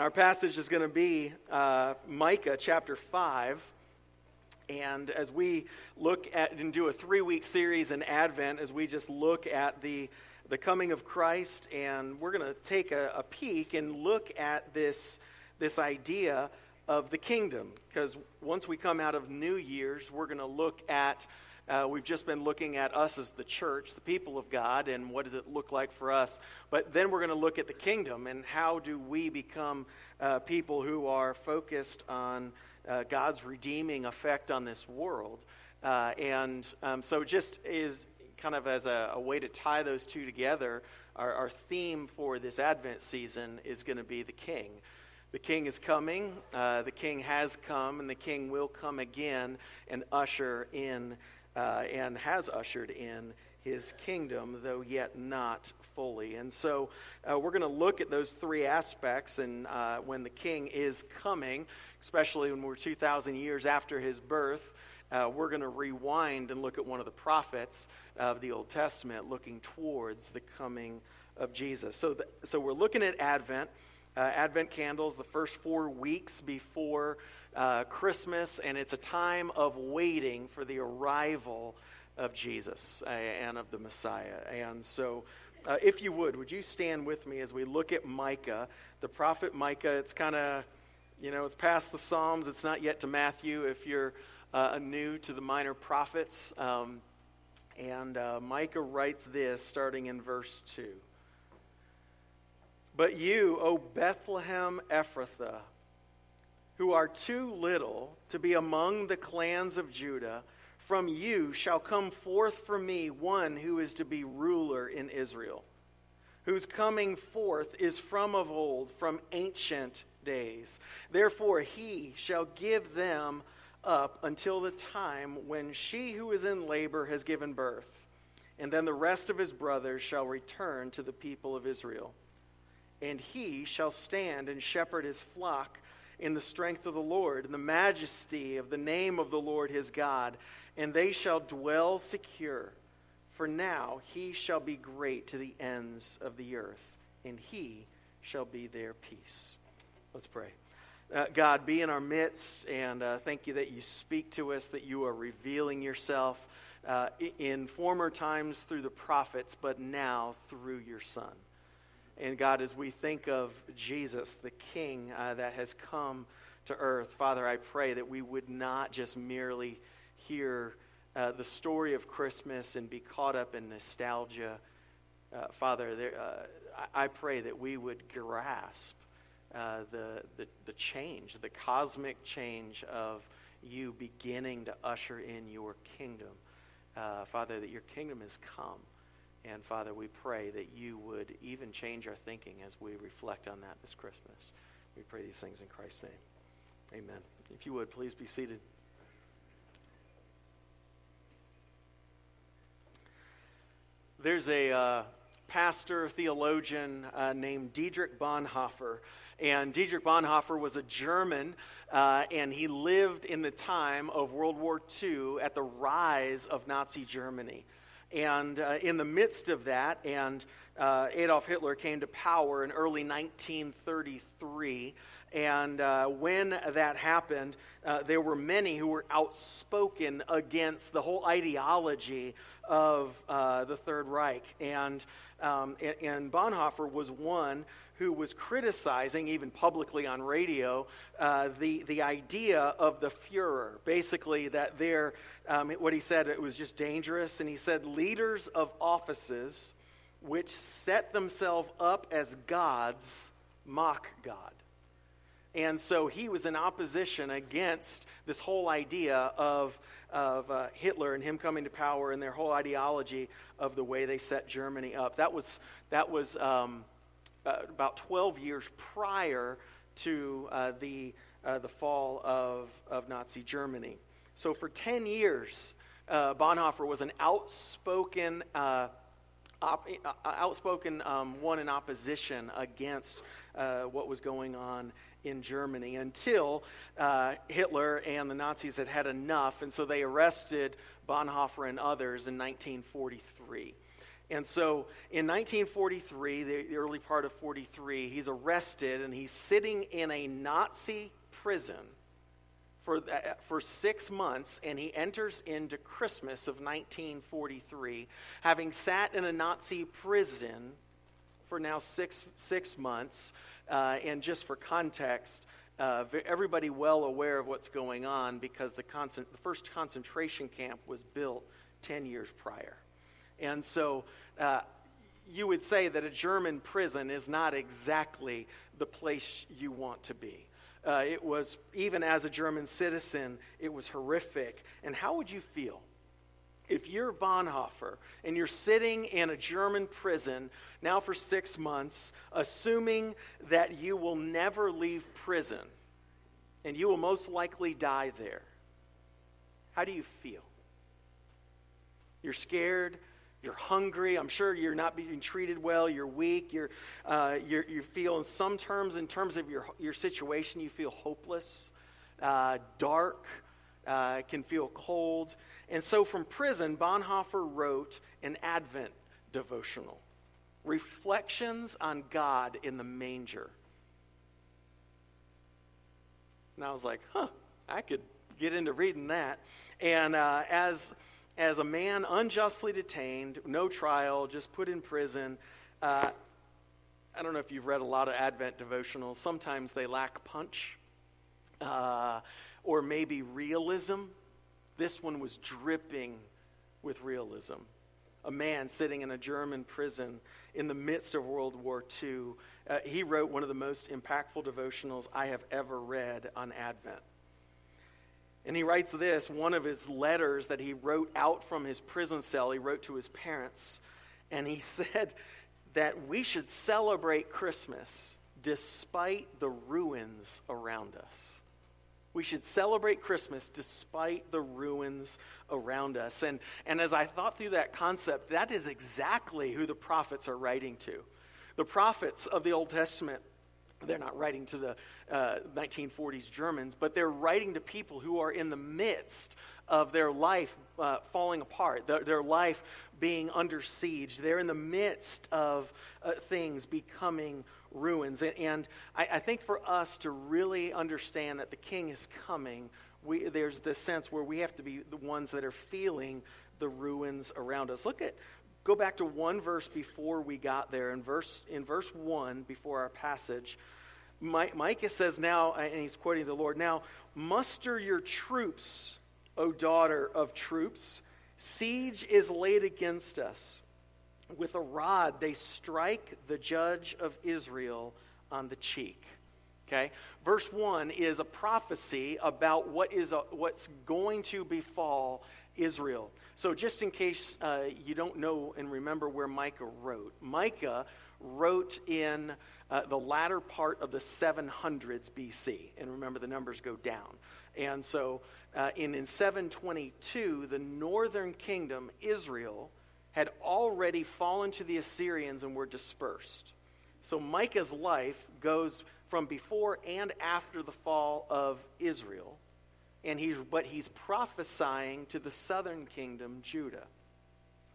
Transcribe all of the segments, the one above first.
Our passage is going to be uh, Micah chapter 5. And as we look at and do a three week series in Advent, as we just look at the, the coming of Christ, and we're going to take a, a peek and look at this, this idea of the kingdom. Because once we come out of New Year's, we're going to look at uh, we've just been looking at us as the church, the people of God, and what does it look like for us. But then we're going to look at the kingdom and how do we become uh, people who are focused on uh, God's redeeming effect on this world. Uh, and um, so, just is kind of as a, a, way to tie those two together, our, our theme for this Advent season is going to be the King. The king is coming, uh, the king has come, and the king will come again and usher in uh, and has ushered in his kingdom, though yet not fully. And so uh, we're going to look at those three aspects and uh, when the king is coming, especially when we're 2,000 years after his birth. Uh, we're going to rewind and look at one of the prophets of the Old Testament looking towards the coming of Jesus. So, the, so we're looking at Advent. Uh, Advent candles, the first four weeks before uh, Christmas, and it's a time of waiting for the arrival of Jesus uh, and of the Messiah. And so, uh, if you would, would you stand with me as we look at Micah, the prophet Micah? It's kind of, you know, it's past the Psalms, it's not yet to Matthew if you're uh, new to the minor prophets. Um, and uh, Micah writes this starting in verse 2. But you, O Bethlehem Ephrathah, who are too little to be among the clans of Judah, from you shall come forth for me one who is to be ruler in Israel, whose coming forth is from of old, from ancient days. Therefore, he shall give them up until the time when she who is in labor has given birth. And then the rest of his brothers shall return to the people of Israel. And he shall stand and shepherd his flock in the strength of the Lord, in the majesty of the name of the Lord his God, and they shall dwell secure. For now he shall be great to the ends of the earth, and he shall be their peace. Let's pray. Uh, God, be in our midst, and uh, thank you that you speak to us, that you are revealing yourself uh, in former times through the prophets, but now through your Son. And God, as we think of Jesus, the King uh, that has come to earth, Father, I pray that we would not just merely hear uh, the story of Christmas and be caught up in nostalgia. Uh, Father, there, uh, I, pray that we would grasp uh, the, the, the change, the cosmic change of you beginning to usher in your kingdom. Uh, Father, that your kingdom has come. And Father, we pray that you would even change our thinking as we reflect on that this Christmas. We pray these things in Christ's name. Amen. If you would, please be seated. There's a uh, pastor, theologian uh, named Dietrich Bonhoeffer. And Dietrich Bonhoeffer was a German, uh, and he lived in the time of World War II at the rise of Nazi Germany. And uh, in the midst of that, and uh, Adolf Hitler came to power in early 1933. And uh, when that happened, uh, there were many who were outspoken against the whole ideology of uh, the Third Reich. And, um, and, Bonhoeffer was one who was criticizing, even publicly on radio, uh, the, the idea of the Fuhrer. Basically, that there, um, what he said, it was just dangerous. And he said, leaders of offices which set themselves up as gods mock God. And so he was in opposition against this whole idea of, of uh, Hitler and him coming to power and their whole ideology of the way they set Germany up. That was, that was um, uh, about 12 years prior to uh, the, uh, the fall of, of Nazi Germany. So for 10 years, uh, Bonhoeffer was an outspoken, uh, op- uh, outspoken um, one in opposition against what was going on in Germany until uh, Hitler and the Nazis had had enough, and so they arrested Bonhoeffer and others in 1943. And so in 1943, the, early part of 43, he's arrested and he's sitting in a Nazi prison for, uh, for six months, and he enters into Christmas of 1943, having sat in a Nazi prison for now six, six months. Uh, and just for context, uh, everybody well aware of what's going on because the, concent- the first concentration camp was built 10 years prior. And so uh, you would say that a German prison is not exactly the place you want to be. Uh, it was, even as a German citizen, it was horrific. And how would you feel if you're Bonhoeffer and you're sitting in a German prison now for six months, assuming that you will never leave prison and you will most likely die there? How do you feel? You're scared. You're hungry. I'm sure you're not being treated well. You're weak. You're, uh, you're, you feel, in some terms, in terms of your, your situation, you feel hopeless, uh, dark, uh, can feel cold. And so from prison, Bonhoeffer wrote an Advent devotional Reflections on God in the Manger. And I was like, huh, I could get into reading that. And uh, as as a man unjustly detained, no trial, just put in prison. Uh, I don't know if you've read a lot of Advent devotionals. Sometimes they lack punch uh, or maybe realism. This one was dripping with realism. A man sitting in a German prison in the midst of World War II. Uh, he wrote one of the most impactful devotionals I have ever read on Advent. And he writes this one of his letters that he wrote out from his prison cell, he wrote to his parents. And he said that we should celebrate Christmas despite the ruins around us. We should celebrate Christmas despite the ruins around us. And, and as I thought through that concept, that is exactly who the prophets are writing to. The prophets of the Old Testament they're not writing to the uh, 1940s Germans, but they're writing to people who are in the midst of their life uh, falling apart, their, their, life being under siege. They're in the midst of uh, things becoming ruins. And, I, I, think for us to really understand that the king is coming, we, there's this sense where we have to be the ones that are feeling the ruins around us. Look at go back to one verse before we got there. In verse, in verse 1, before our passage, Micah says now, and he's quoting the Lord, now muster your troops, O daughter of troops. Siege is laid against us. With a rod they strike the judge of Israel on the cheek. Okay? Verse 1 is a prophecy about what is a, what's going to befall Israel. So, just in case uh, you don't know and remember where Micah wrote, Micah wrote in uh, the latter part of the 700s BC. And remember, the numbers go down. And so, uh, in, in 722, the northern kingdom, Israel, had already fallen to the Assyrians and were dispersed. So, Micah's life goes from before and after the fall of Israel and he's, but he's prophesying to the southern kingdom, Judah.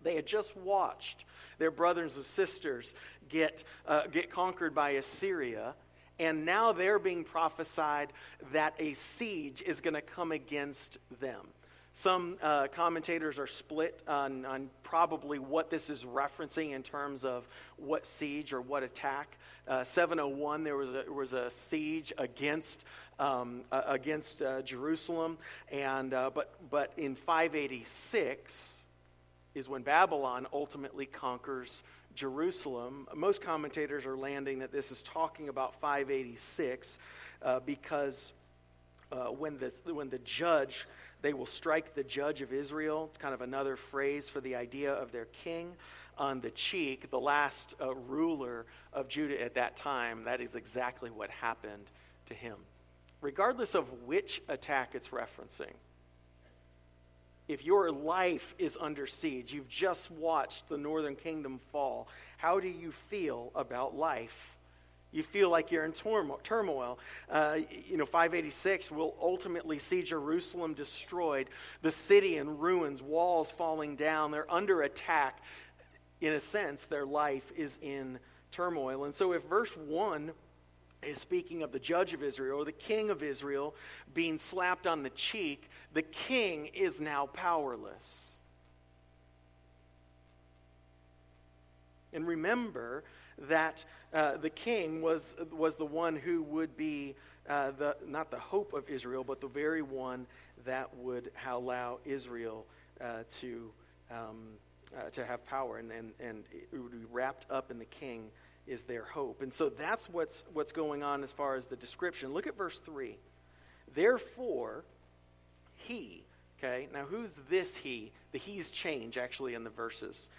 They had just watched their brothers and sisters get, uh, get conquered by Assyria, and now they're being prophesied that a siege is going to come against them. Some uh, commentators are split on, on, probably what this is referencing in terms of what siege or what attack. Uh, 701, there was a, was a siege against um, uh, against Jerusalem. And, uh, but, but in 586 is when Babylon ultimately conquers Jerusalem. Most commentators are landing that this is talking about 586 uh, because uh, when, the, when the judge, they will strike the judge of Israel. It's kind of another phrase for the idea of their king on the cheek, the last uh, ruler of Judah at that time. That is exactly what happened to him regardless of which attack it's referencing. If your life is under siege, you've just watched the northern kingdom fall, how do you feel about life? You feel like you're in turmoil. Uh, you know, 586 will ultimately see Jerusalem destroyed, the city in ruins, walls falling down. They're under attack. in a sense, their life is in turmoil. And so if verse 1 is speaking of the judge of Israel or the king of Israel being slapped on the cheek, the king is now powerless. And remember that uh, the king was, was the one who would be uh, the, not the hope of Israel, but the very one that would allow Israel uh, to, um, uh, to have power and, and, and it would be wrapped up in the king is their hope. And so that's what's, what's going on as far as the description. Look at verse 3. Therefore, he, okay, now who's this he? The he's change actually in the verses.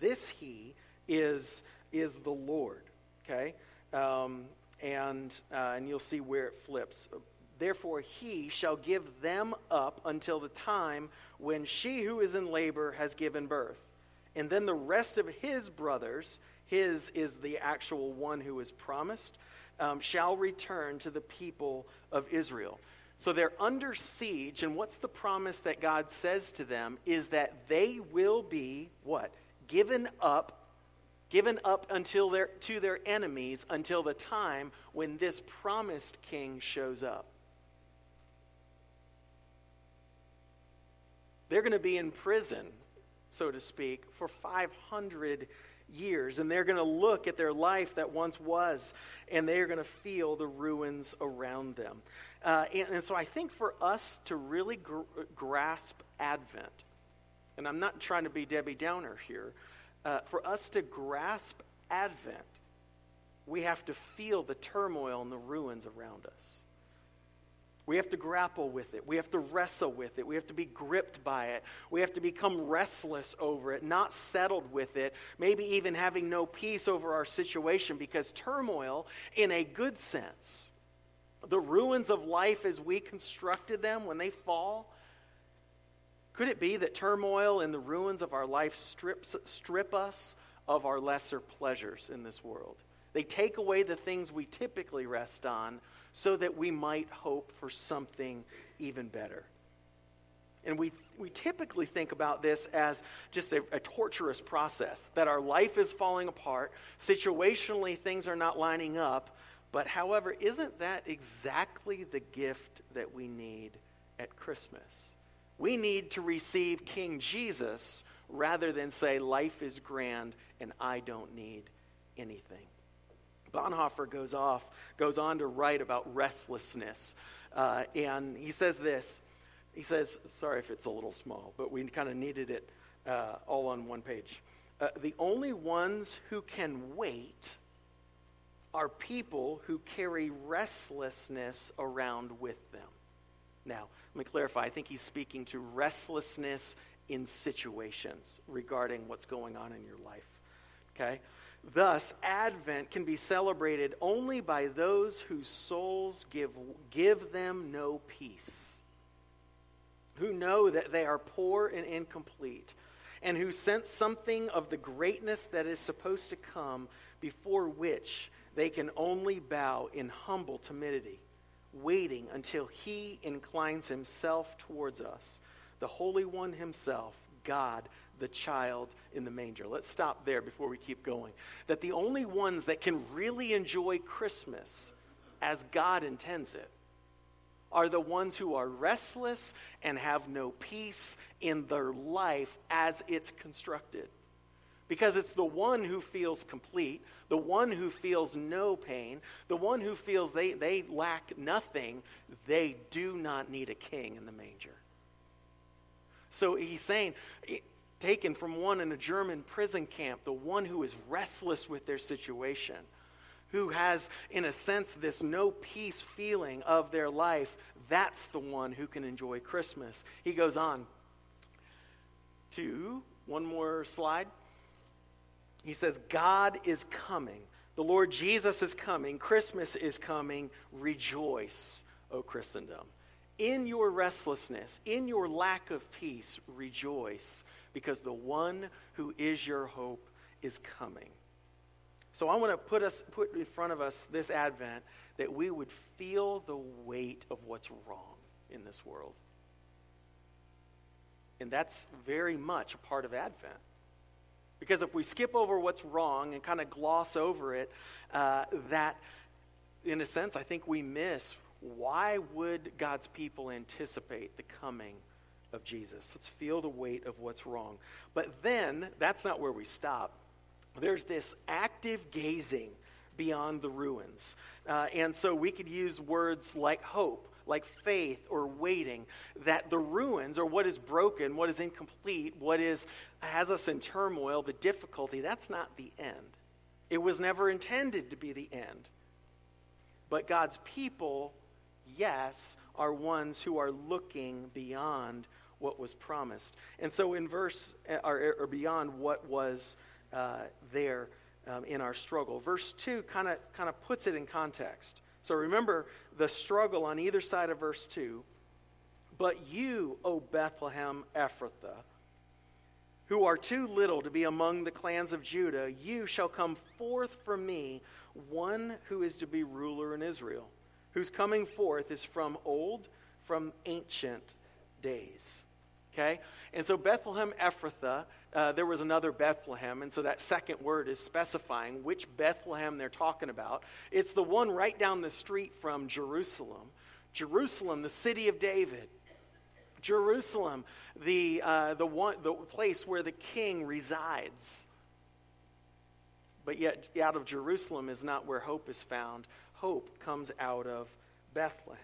This he is, is the Lord, okay? Um, and, uh, and you'll see where it flips. Therefore, he shall give them up until the time when she who is in labor has given birth. And then the rest of his brothers his is the actual one who is promised, um, shall return to the people of Israel. So they're under siege, and what's the promise that God says to them is that they will be what? Given up given up until their, to their enemies until the time when this promised king shows up. They're going to be in prison, so to speak, for 500 years. And they're going to look at their life that once was, and they're going to feel the ruins around them. Uh, and, and, so I think for us to really gr- grasp Advent, and I'm not trying to be Debbie Downer here, uh, for us to grasp Advent, we have to feel the turmoil and the ruins around us. We have to grapple with it. We have to wrestle with it. We have to be gripped by it. We have to become restless over it, not settled with it, maybe even having no peace over our situation because turmoil, in a good sense, the ruins of life as we constructed them when they fall, could it be that turmoil and the ruins of our life strips, strip us of our lesser pleasures in this world? They take away the things we typically rest on so that we might hope for something even better. And we, we typically think about this as just a, a, torturous process, that our life is falling apart, situationally things are not lining up. But however, isn't that exactly the gift that we need at Christmas? We need to receive King Jesus rather than say, life is grand and I don't need anything. Bonhoeffer goes off, goes on to write about restlessness. Uh, and he says this. He says, sorry if it's a little small, but we kind of needed it uh, all on one page. Uh, the only ones who can wait are people who carry restlessness around with them. Now, let me clarify. I think he's speaking to restlessness in situations regarding what's going on in your life. Okay? Thus, Advent can be celebrated only by those whose souls give, give them no peace, who know that they are poor and incomplete, and who sense something of the greatness that is supposed to come before which they can only bow in humble timidity, waiting until He inclines Himself towards us, the Holy One Himself, God the child in the manger. Let's stop there before we keep going. That the only ones that can really enjoy Christmas as God intends it are the ones who are restless and have no peace in their life as it's constructed. Because it's the one who feels complete, the one who feels no pain, the one who feels they, they lack nothing, they do not need a king in the manger. So he's saying, taken from one in a German prison camp, the one who is restless with their situation, who has, in a sense, this no peace feeling of their life, that's the one who can enjoy Christmas. He goes on to one more slide. He says, God is coming. The Lord Jesus is coming. Christmas is coming. Rejoice, O Christendom. In your restlessness, in your lack of peace, rejoice because the one who is your hope is coming. So I want to put us put in front of us this advent that we would feel the weight of what's wrong in this world. And that's very much a part of advent. Because if we skip over what's wrong and kind of gloss over it, uh, that, in a sense, I think we miss why would God's people anticipate the coming of Jesus? Let's feel the weight of what's wrong. But then, that's not where we stop. There's this active gazing beyond the ruins. Uh, and so we could use words like hope, like faith, or waiting, that the ruins, or what is broken, what is incomplete, what is, has us in turmoil, the difficulty, that's not the end. It was never intended to be the end. But God's people, yes, are ones who are looking beyond what was promised. And so in verse, uh, or, or beyond what was uh, there um, in our struggle. Verse 2 kind of kind of puts it in context. So remember the struggle on either side of verse 2. But you, O Bethlehem Ephrathah, who are too little to be among the clans of Judah, you shall come forth from me one who is to be ruler in Israel, whose coming forth is from old, from ancient days. Okay? And so Bethlehem Ephrathah uh, there was another Bethlehem, and so that second word is specifying which Bethlehem they're talking about. It's the one right down the street from Jerusalem. Jerusalem, the city of David. Jerusalem, the, uh, the, one, the place where the king resides. But yet, out of Jerusalem is not where hope is found. Hope comes out of Bethlehem.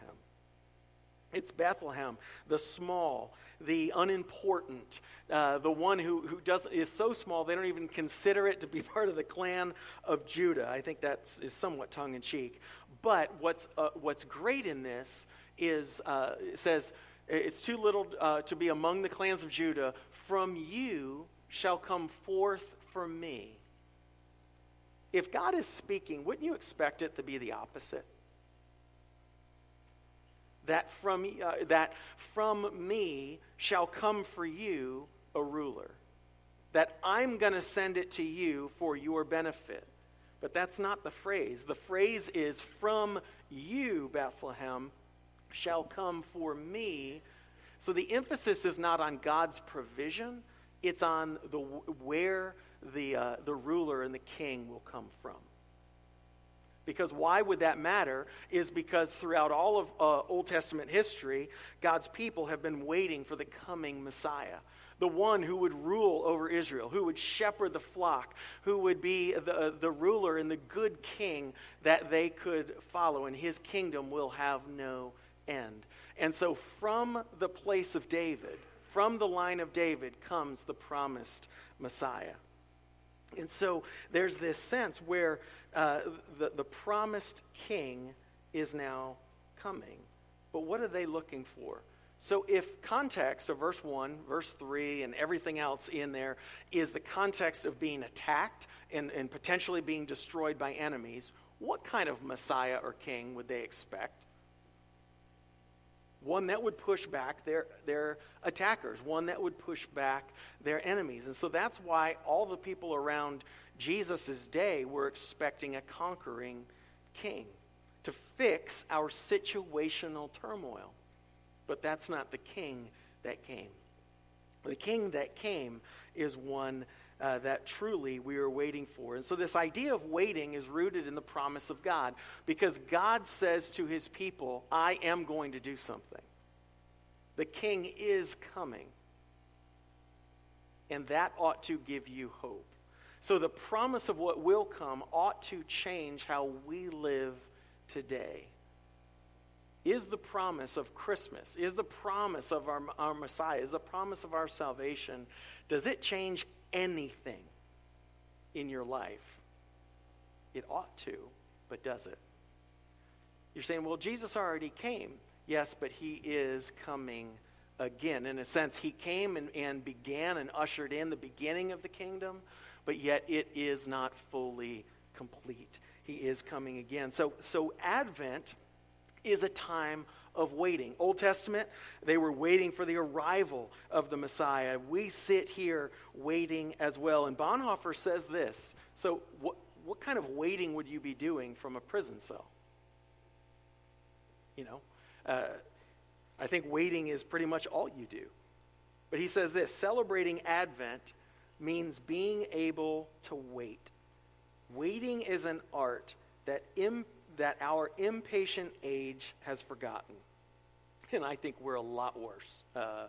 It's Bethlehem, the small, the unimportant, uh, the one who, who does, is so small they don't even consider it to be part of the clan of Judah. I think that is somewhat tongue in cheek. But what's, uh, what's great in this is uh, it says, It's too little uh, to be among the clans of Judah. From you shall come forth for me. If God is speaking, wouldn't you expect it to be the opposite? That from, uh, that from me shall come for you a ruler. That I'm going to send it to you for your benefit. But that's not the phrase. The phrase is, From you, Bethlehem, shall come for me. So the emphasis is not on God's provision, it's on the, where the, uh, the ruler and the king will come from. Because why would that matter? Is because throughout all of uh, Old Testament history, God's people have been waiting for the coming Messiah. The one who would rule over Israel, who would shepherd the flock, who would be the, uh, the ruler and the good king that they could follow, and his kingdom will have no end. And so, from the place of David, from the line of David, comes the promised Messiah. And so, there's this sense where uh, the, the promised king is now coming. But what are they looking for? So, if context of verse 1, verse 3, and everything else in there is the context of being attacked and, and potentially being destroyed by enemies, what kind of Messiah or king would they expect? One that would push back their, their attackers, one that would push back their enemies. And so that's why all the people around Jesus' day, we're expecting a conquering king to fix our situational turmoil. But that's not the king that came. The king that came is one uh, that truly we are waiting for. And so, this idea of waiting is rooted in the promise of God because God says to his people, I am going to do something. The king is coming. And that ought to give you hope. So the promise of what will come ought to change how we live today. Is the promise of Christmas, is the promise of our, our Messiah, is the promise of our salvation, does it change anything in your life? It ought to, but does it? You're saying, well, Jesus already came. Yes, but he is coming again. In a sense, he came and, and began and ushered in the beginning of the kingdom, but yet it is not fully complete. He is coming again. So, so Advent is a time of waiting. Old Testament, they were waiting for the arrival of the Messiah. We sit here waiting as well. And Bonhoeffer says this. So, what, what kind of waiting would you be doing from a prison cell? You know, uh, I think waiting is pretty much all you do. But he says this celebrating Advent means being able to wait. Waiting is an art that, Im- that our impatient age has forgotten. And I think we're a lot worse, uh,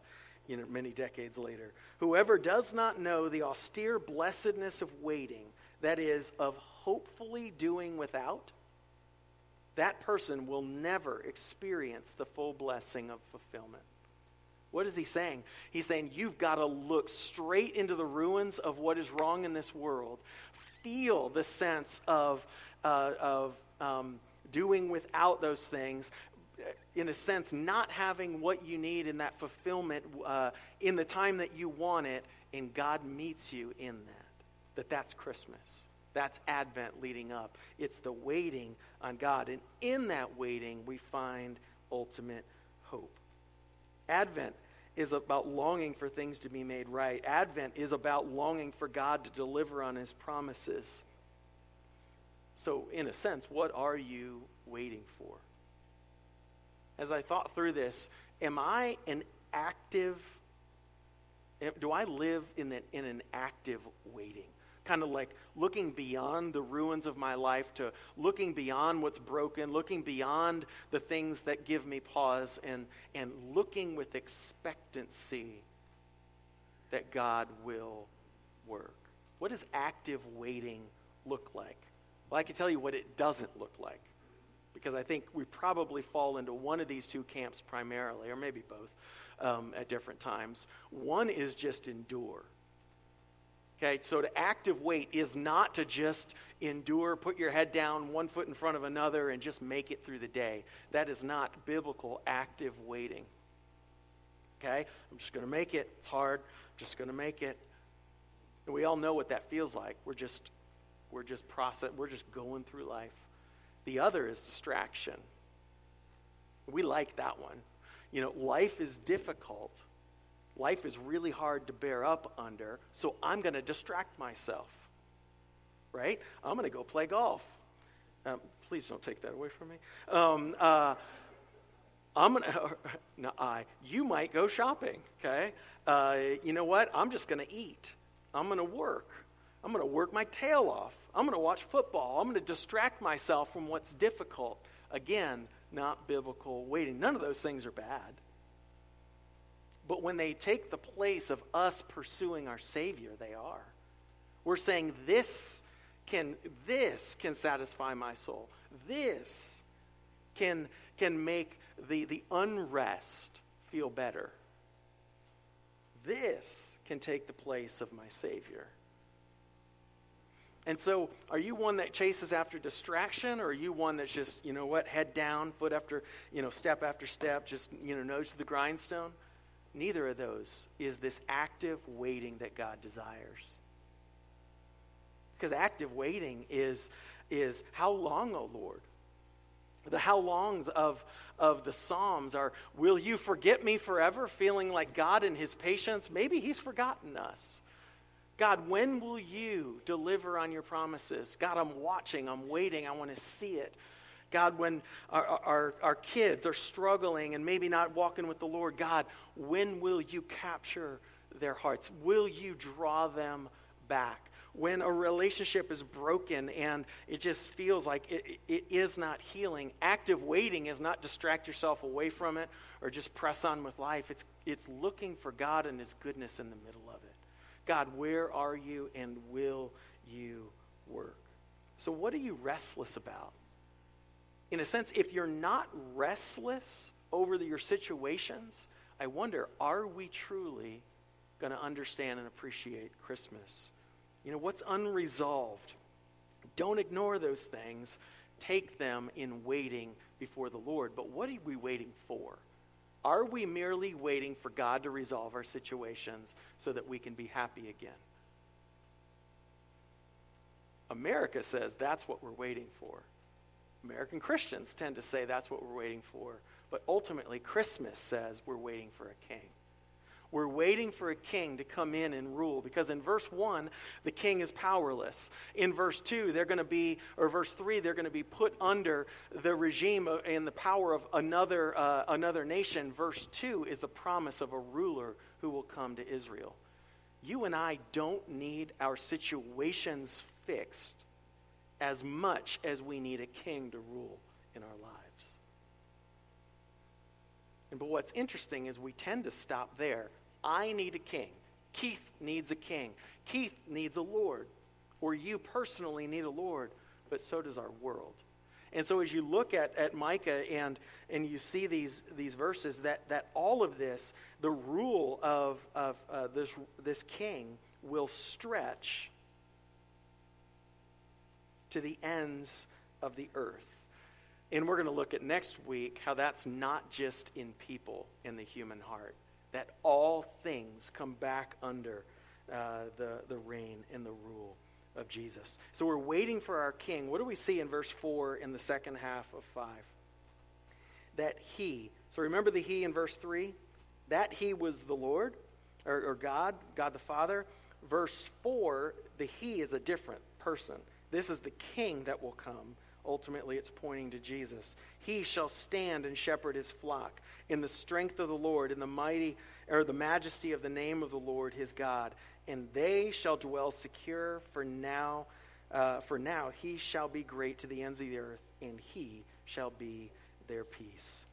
you know, many decades later. Whoever does not know the austere blessedness of waiting, that is, of hopefully doing without, that person will never experience the full blessing of fulfillment. What is he saying? He's saying you've got to look straight into the ruins of what is wrong in this world, feel the sense of, uh, of um, doing without those things, in a sense, not having what you need in that fulfillment uh, in the time that you want it, and God meets you in that. That that's Christmas. That's Advent leading up. It's the waiting on God. And in that waiting, we find ultimate hope. Advent is about longing for things to be made right. Advent is about longing for God to deliver on his promises. So, in a sense, what are you waiting for? As I thought through this, am I an active, do I live in, the, in an active waiting? Kind of like looking beyond the ruins of my life to looking beyond what's broken, looking beyond the things that give me pause, and, and looking with expectancy that God will work. What does active waiting look like? Well, I can tell you what it doesn't look like. Because I think we probably fall into one of these two camps primarily, or maybe both um, at different times. One is just endure Okay, so to active wait is not to just endure, put your head down, one foot in front of another, and just make it through the day. That is not biblical active waiting. Okay, I'm just going to make it. It's hard. I'm just going to make it. And we all know what that feels like. We're just, we're just process. We're just going through life. The other is distraction. We like that one. You know, life is difficult life is really hard to bear up under, so I'm going to distract myself. Right? I'm going to go play golf. Um, please don't take that away from me. Um, uh, I'm gonna. No, I. You might go shopping. Okay. Uh, you know what? I'm just going to eat. I'm going to work. I'm going to work my tail off. I'm going to watch football. I'm going to distract myself from what's difficult. Again, not biblical waiting. None of those things are bad. But when they take the place of us pursuing our Savior, they are. We're saying this can this can satisfy my soul. This can can make the, the unrest feel better. This can take the place of my Savior. And so, are you one that chases after distraction, or are you one that's just, you know what, head down, foot after, you know, step after step, just, you know, nose to the grindstone? Neither of those is this active waiting that God desires. Because active waiting is, is how long, O Lord? The how longs of, of the Psalms are, will you forget me forever? Feeling like God in his patience, maybe he's forgotten us. God, when will you deliver on your promises? God, I'm watching, I'm waiting, I want to see it. God, when our, our, our kids are struggling and maybe not walking with the Lord, God, when will you capture their hearts? Will you draw them back? When a relationship is broken and it just feels like it, it is not healing, active waiting is not distract yourself away from it or just press on with life. It's, it's looking for God and His goodness in the middle of it. God, where are you and will you work? So, what are you restless about? In a sense, if you're not restless over your situations, I wonder, are we truly going to understand and appreciate Christmas? You know, what's unresolved? Don't ignore those things. Take them in waiting before the Lord. But what are we waiting for? Are we merely waiting for God to resolve our situations so that we can be happy again? America says that's what we're waiting for. American Christians tend to say that's what we're waiting for. But ultimately, Christmas says we're waiting for a king. We're waiting for a king to come in and rule because in verse 1, the king is powerless. In verse 2, they're going to be, or verse 3, they're going to be put under the regime and the power of another, uh, another nation. Verse 2 is the promise of a ruler who will come to Israel. you and I don't need our situations fixed as much as we need a king to rule in our lives. And but what's interesting is we tend to stop there. I need a king. Keith needs a king. Keith needs a Lord. Or you personally need a Lord, but so does our world. And so as you look at, at Micah and, and you see these, these verses, that, that all of this, the rule of, of uh, this, this king will stretch to the ends of the earth. And we're going to look at next week how that's not just in people, in the human heart, that all things come back under uh, the, the reign and the rule of Jesus. So we're waiting for our king. What do we see in verse 4 in the second half of 5? That he, so remember the he in verse 3? That he was the Lord, or, or God, God the Father. Verse 4, the he is a different person. This is the king that will come. Ultimately, it's pointing to Jesus. He shall stand and shepherd his flock in the strength of the Lord, in the mighty or the majesty of the name of the Lord his God, and they shall dwell secure. For now, uh, for now he shall be great to the ends of the earth, and he shall be their peace.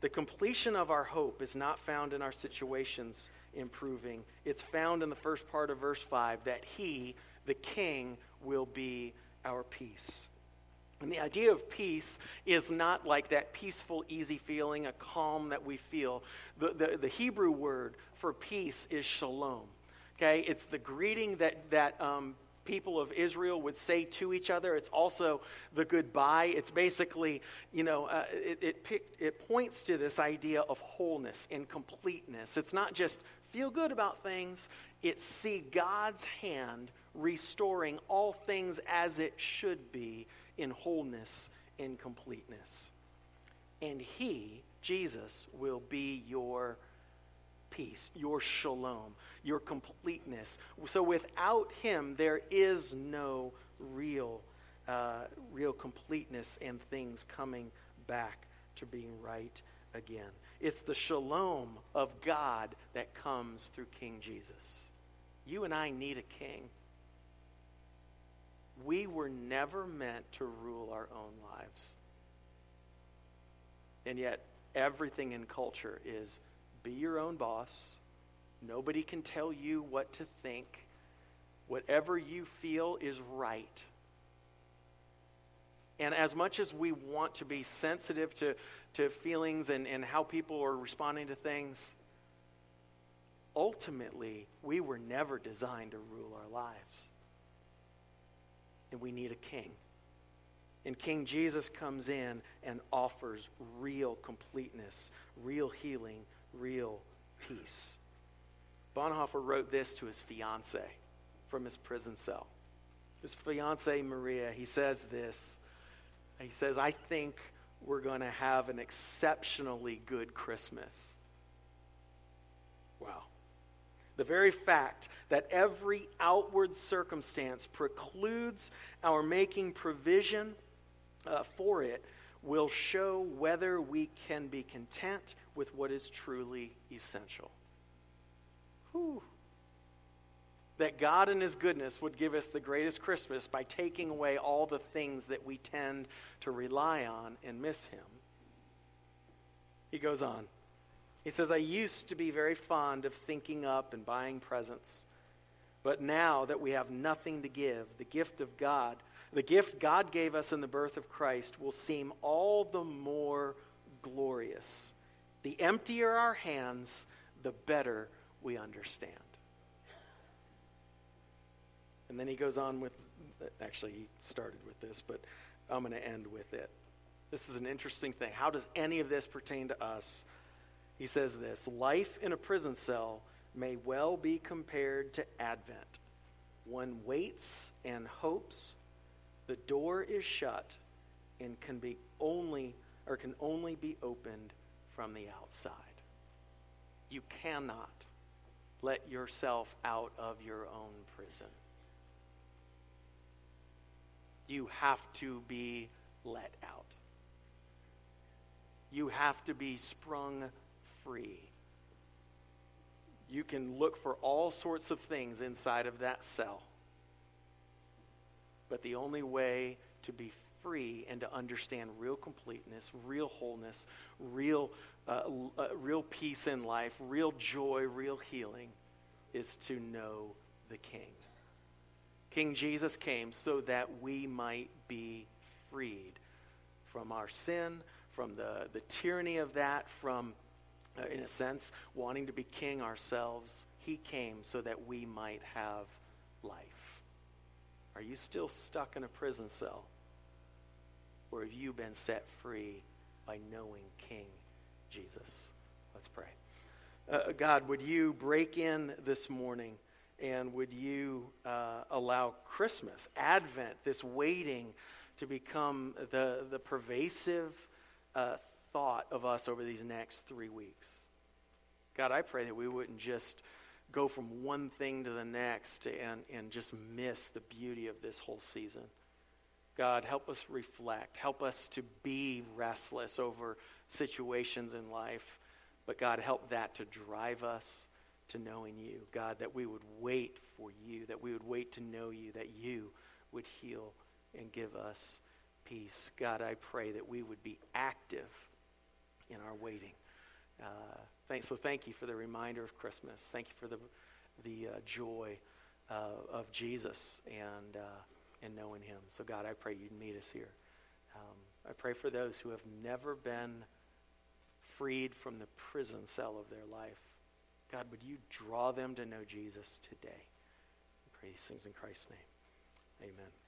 The completion of our hope is not found in our situations improving. It's found in the first part of verse 5 that he, the king, will be our peace. And the idea of peace is not like that peaceful, easy feeling, a calm that we feel. The, the, the Hebrew word for peace is shalom. Okay? It's the greeting that, that um, people of Israel would say to each other. It's also the goodbye. It's basically, you know, uh, it, it, pick, it points to this idea of wholeness and completeness. It's not just feel good about things, it's see God's hand restoring all things as it should be in wholeness and completeness. And He, Jesus, will be your peace, your shalom, your completeness. So without Him, there is no real, uh, real completeness and things coming back to being right again. It's the shalom of God that comes through King Jesus. You and I need a king. We were never meant to rule our own lives. And yet, everything in culture is be your own boss. Nobody can tell you what to think. Whatever you feel is right. And as much as we want to be sensitive to, to feelings and, and how people are responding to things, ultimately, we were never designed to rule our lives and we need a king. And King Jesus comes in and offers real completeness, real healing, real peace. Bonhoeffer wrote this to his fiance from his prison cell. His fiance, Maria, he says this. He says, I think we're going to have an exceptionally good Christmas. Wow. The very fact that every outward circumstance precludes our making provision uh, for it will show whether we can be content with what is truly essential. Whew. That God in His goodness would give us the greatest Christmas by taking away all the things that we tend to rely on and miss Him. He goes on. He says, I used to be very fond of thinking up and buying presents. But now that we have nothing to give, the gift of God, the gift God gave us in the birth of Christ, will seem all the more glorious. The emptier our hands, the better we understand. And then he goes on with, actually, he started with this, but I'm going to end with it. This is an interesting thing. How does any of this pertain to us? He says this Life in a prison cell may well be compared to Advent. One waits and hopes, the door is shut, and can be only or can only be opened from the outside. You cannot let yourself out of your own prison. You have to be let out. You have to be sprung free. You can look for all sorts of things inside of that cell. But the only way to be free and to understand real completeness, real wholeness, real, uh, uh, real peace in life, real joy, real healing is to know the King. King Jesus came so that we might be freed from our sin, from the, the tyranny of that, from, uh, in a sense, wanting to be king ourselves. He came so that we might have life. Are you still stuck in a prison cell? Or have you been set free by knowing King Jesus? Let's pray. Uh, God, would you break in this morning and would you uh, allow Christmas, Advent, this waiting to become the, the pervasive uh, thought of us over these next three weeks? God, I pray that we wouldn't just go from one thing to the next and, and just miss the beauty of this whole season. God, help us reflect. Help us to be restless over situations in life. But God, help that to drive us to knowing you. God, that we would wait for you, that we would wait to know you, that you would heal and give us peace. God, I pray that we would be active in our waiting. Uh, so thank you for the reminder of Christmas. Thank you for the, the uh, joy uh, of Jesus and uh, and knowing Him. So, God, I pray you'd meet us here. Um, I pray for those who have never been freed from the prison cell of their life. God, would you draw them to know Jesus today? I pray these things in Christ's name. Amen.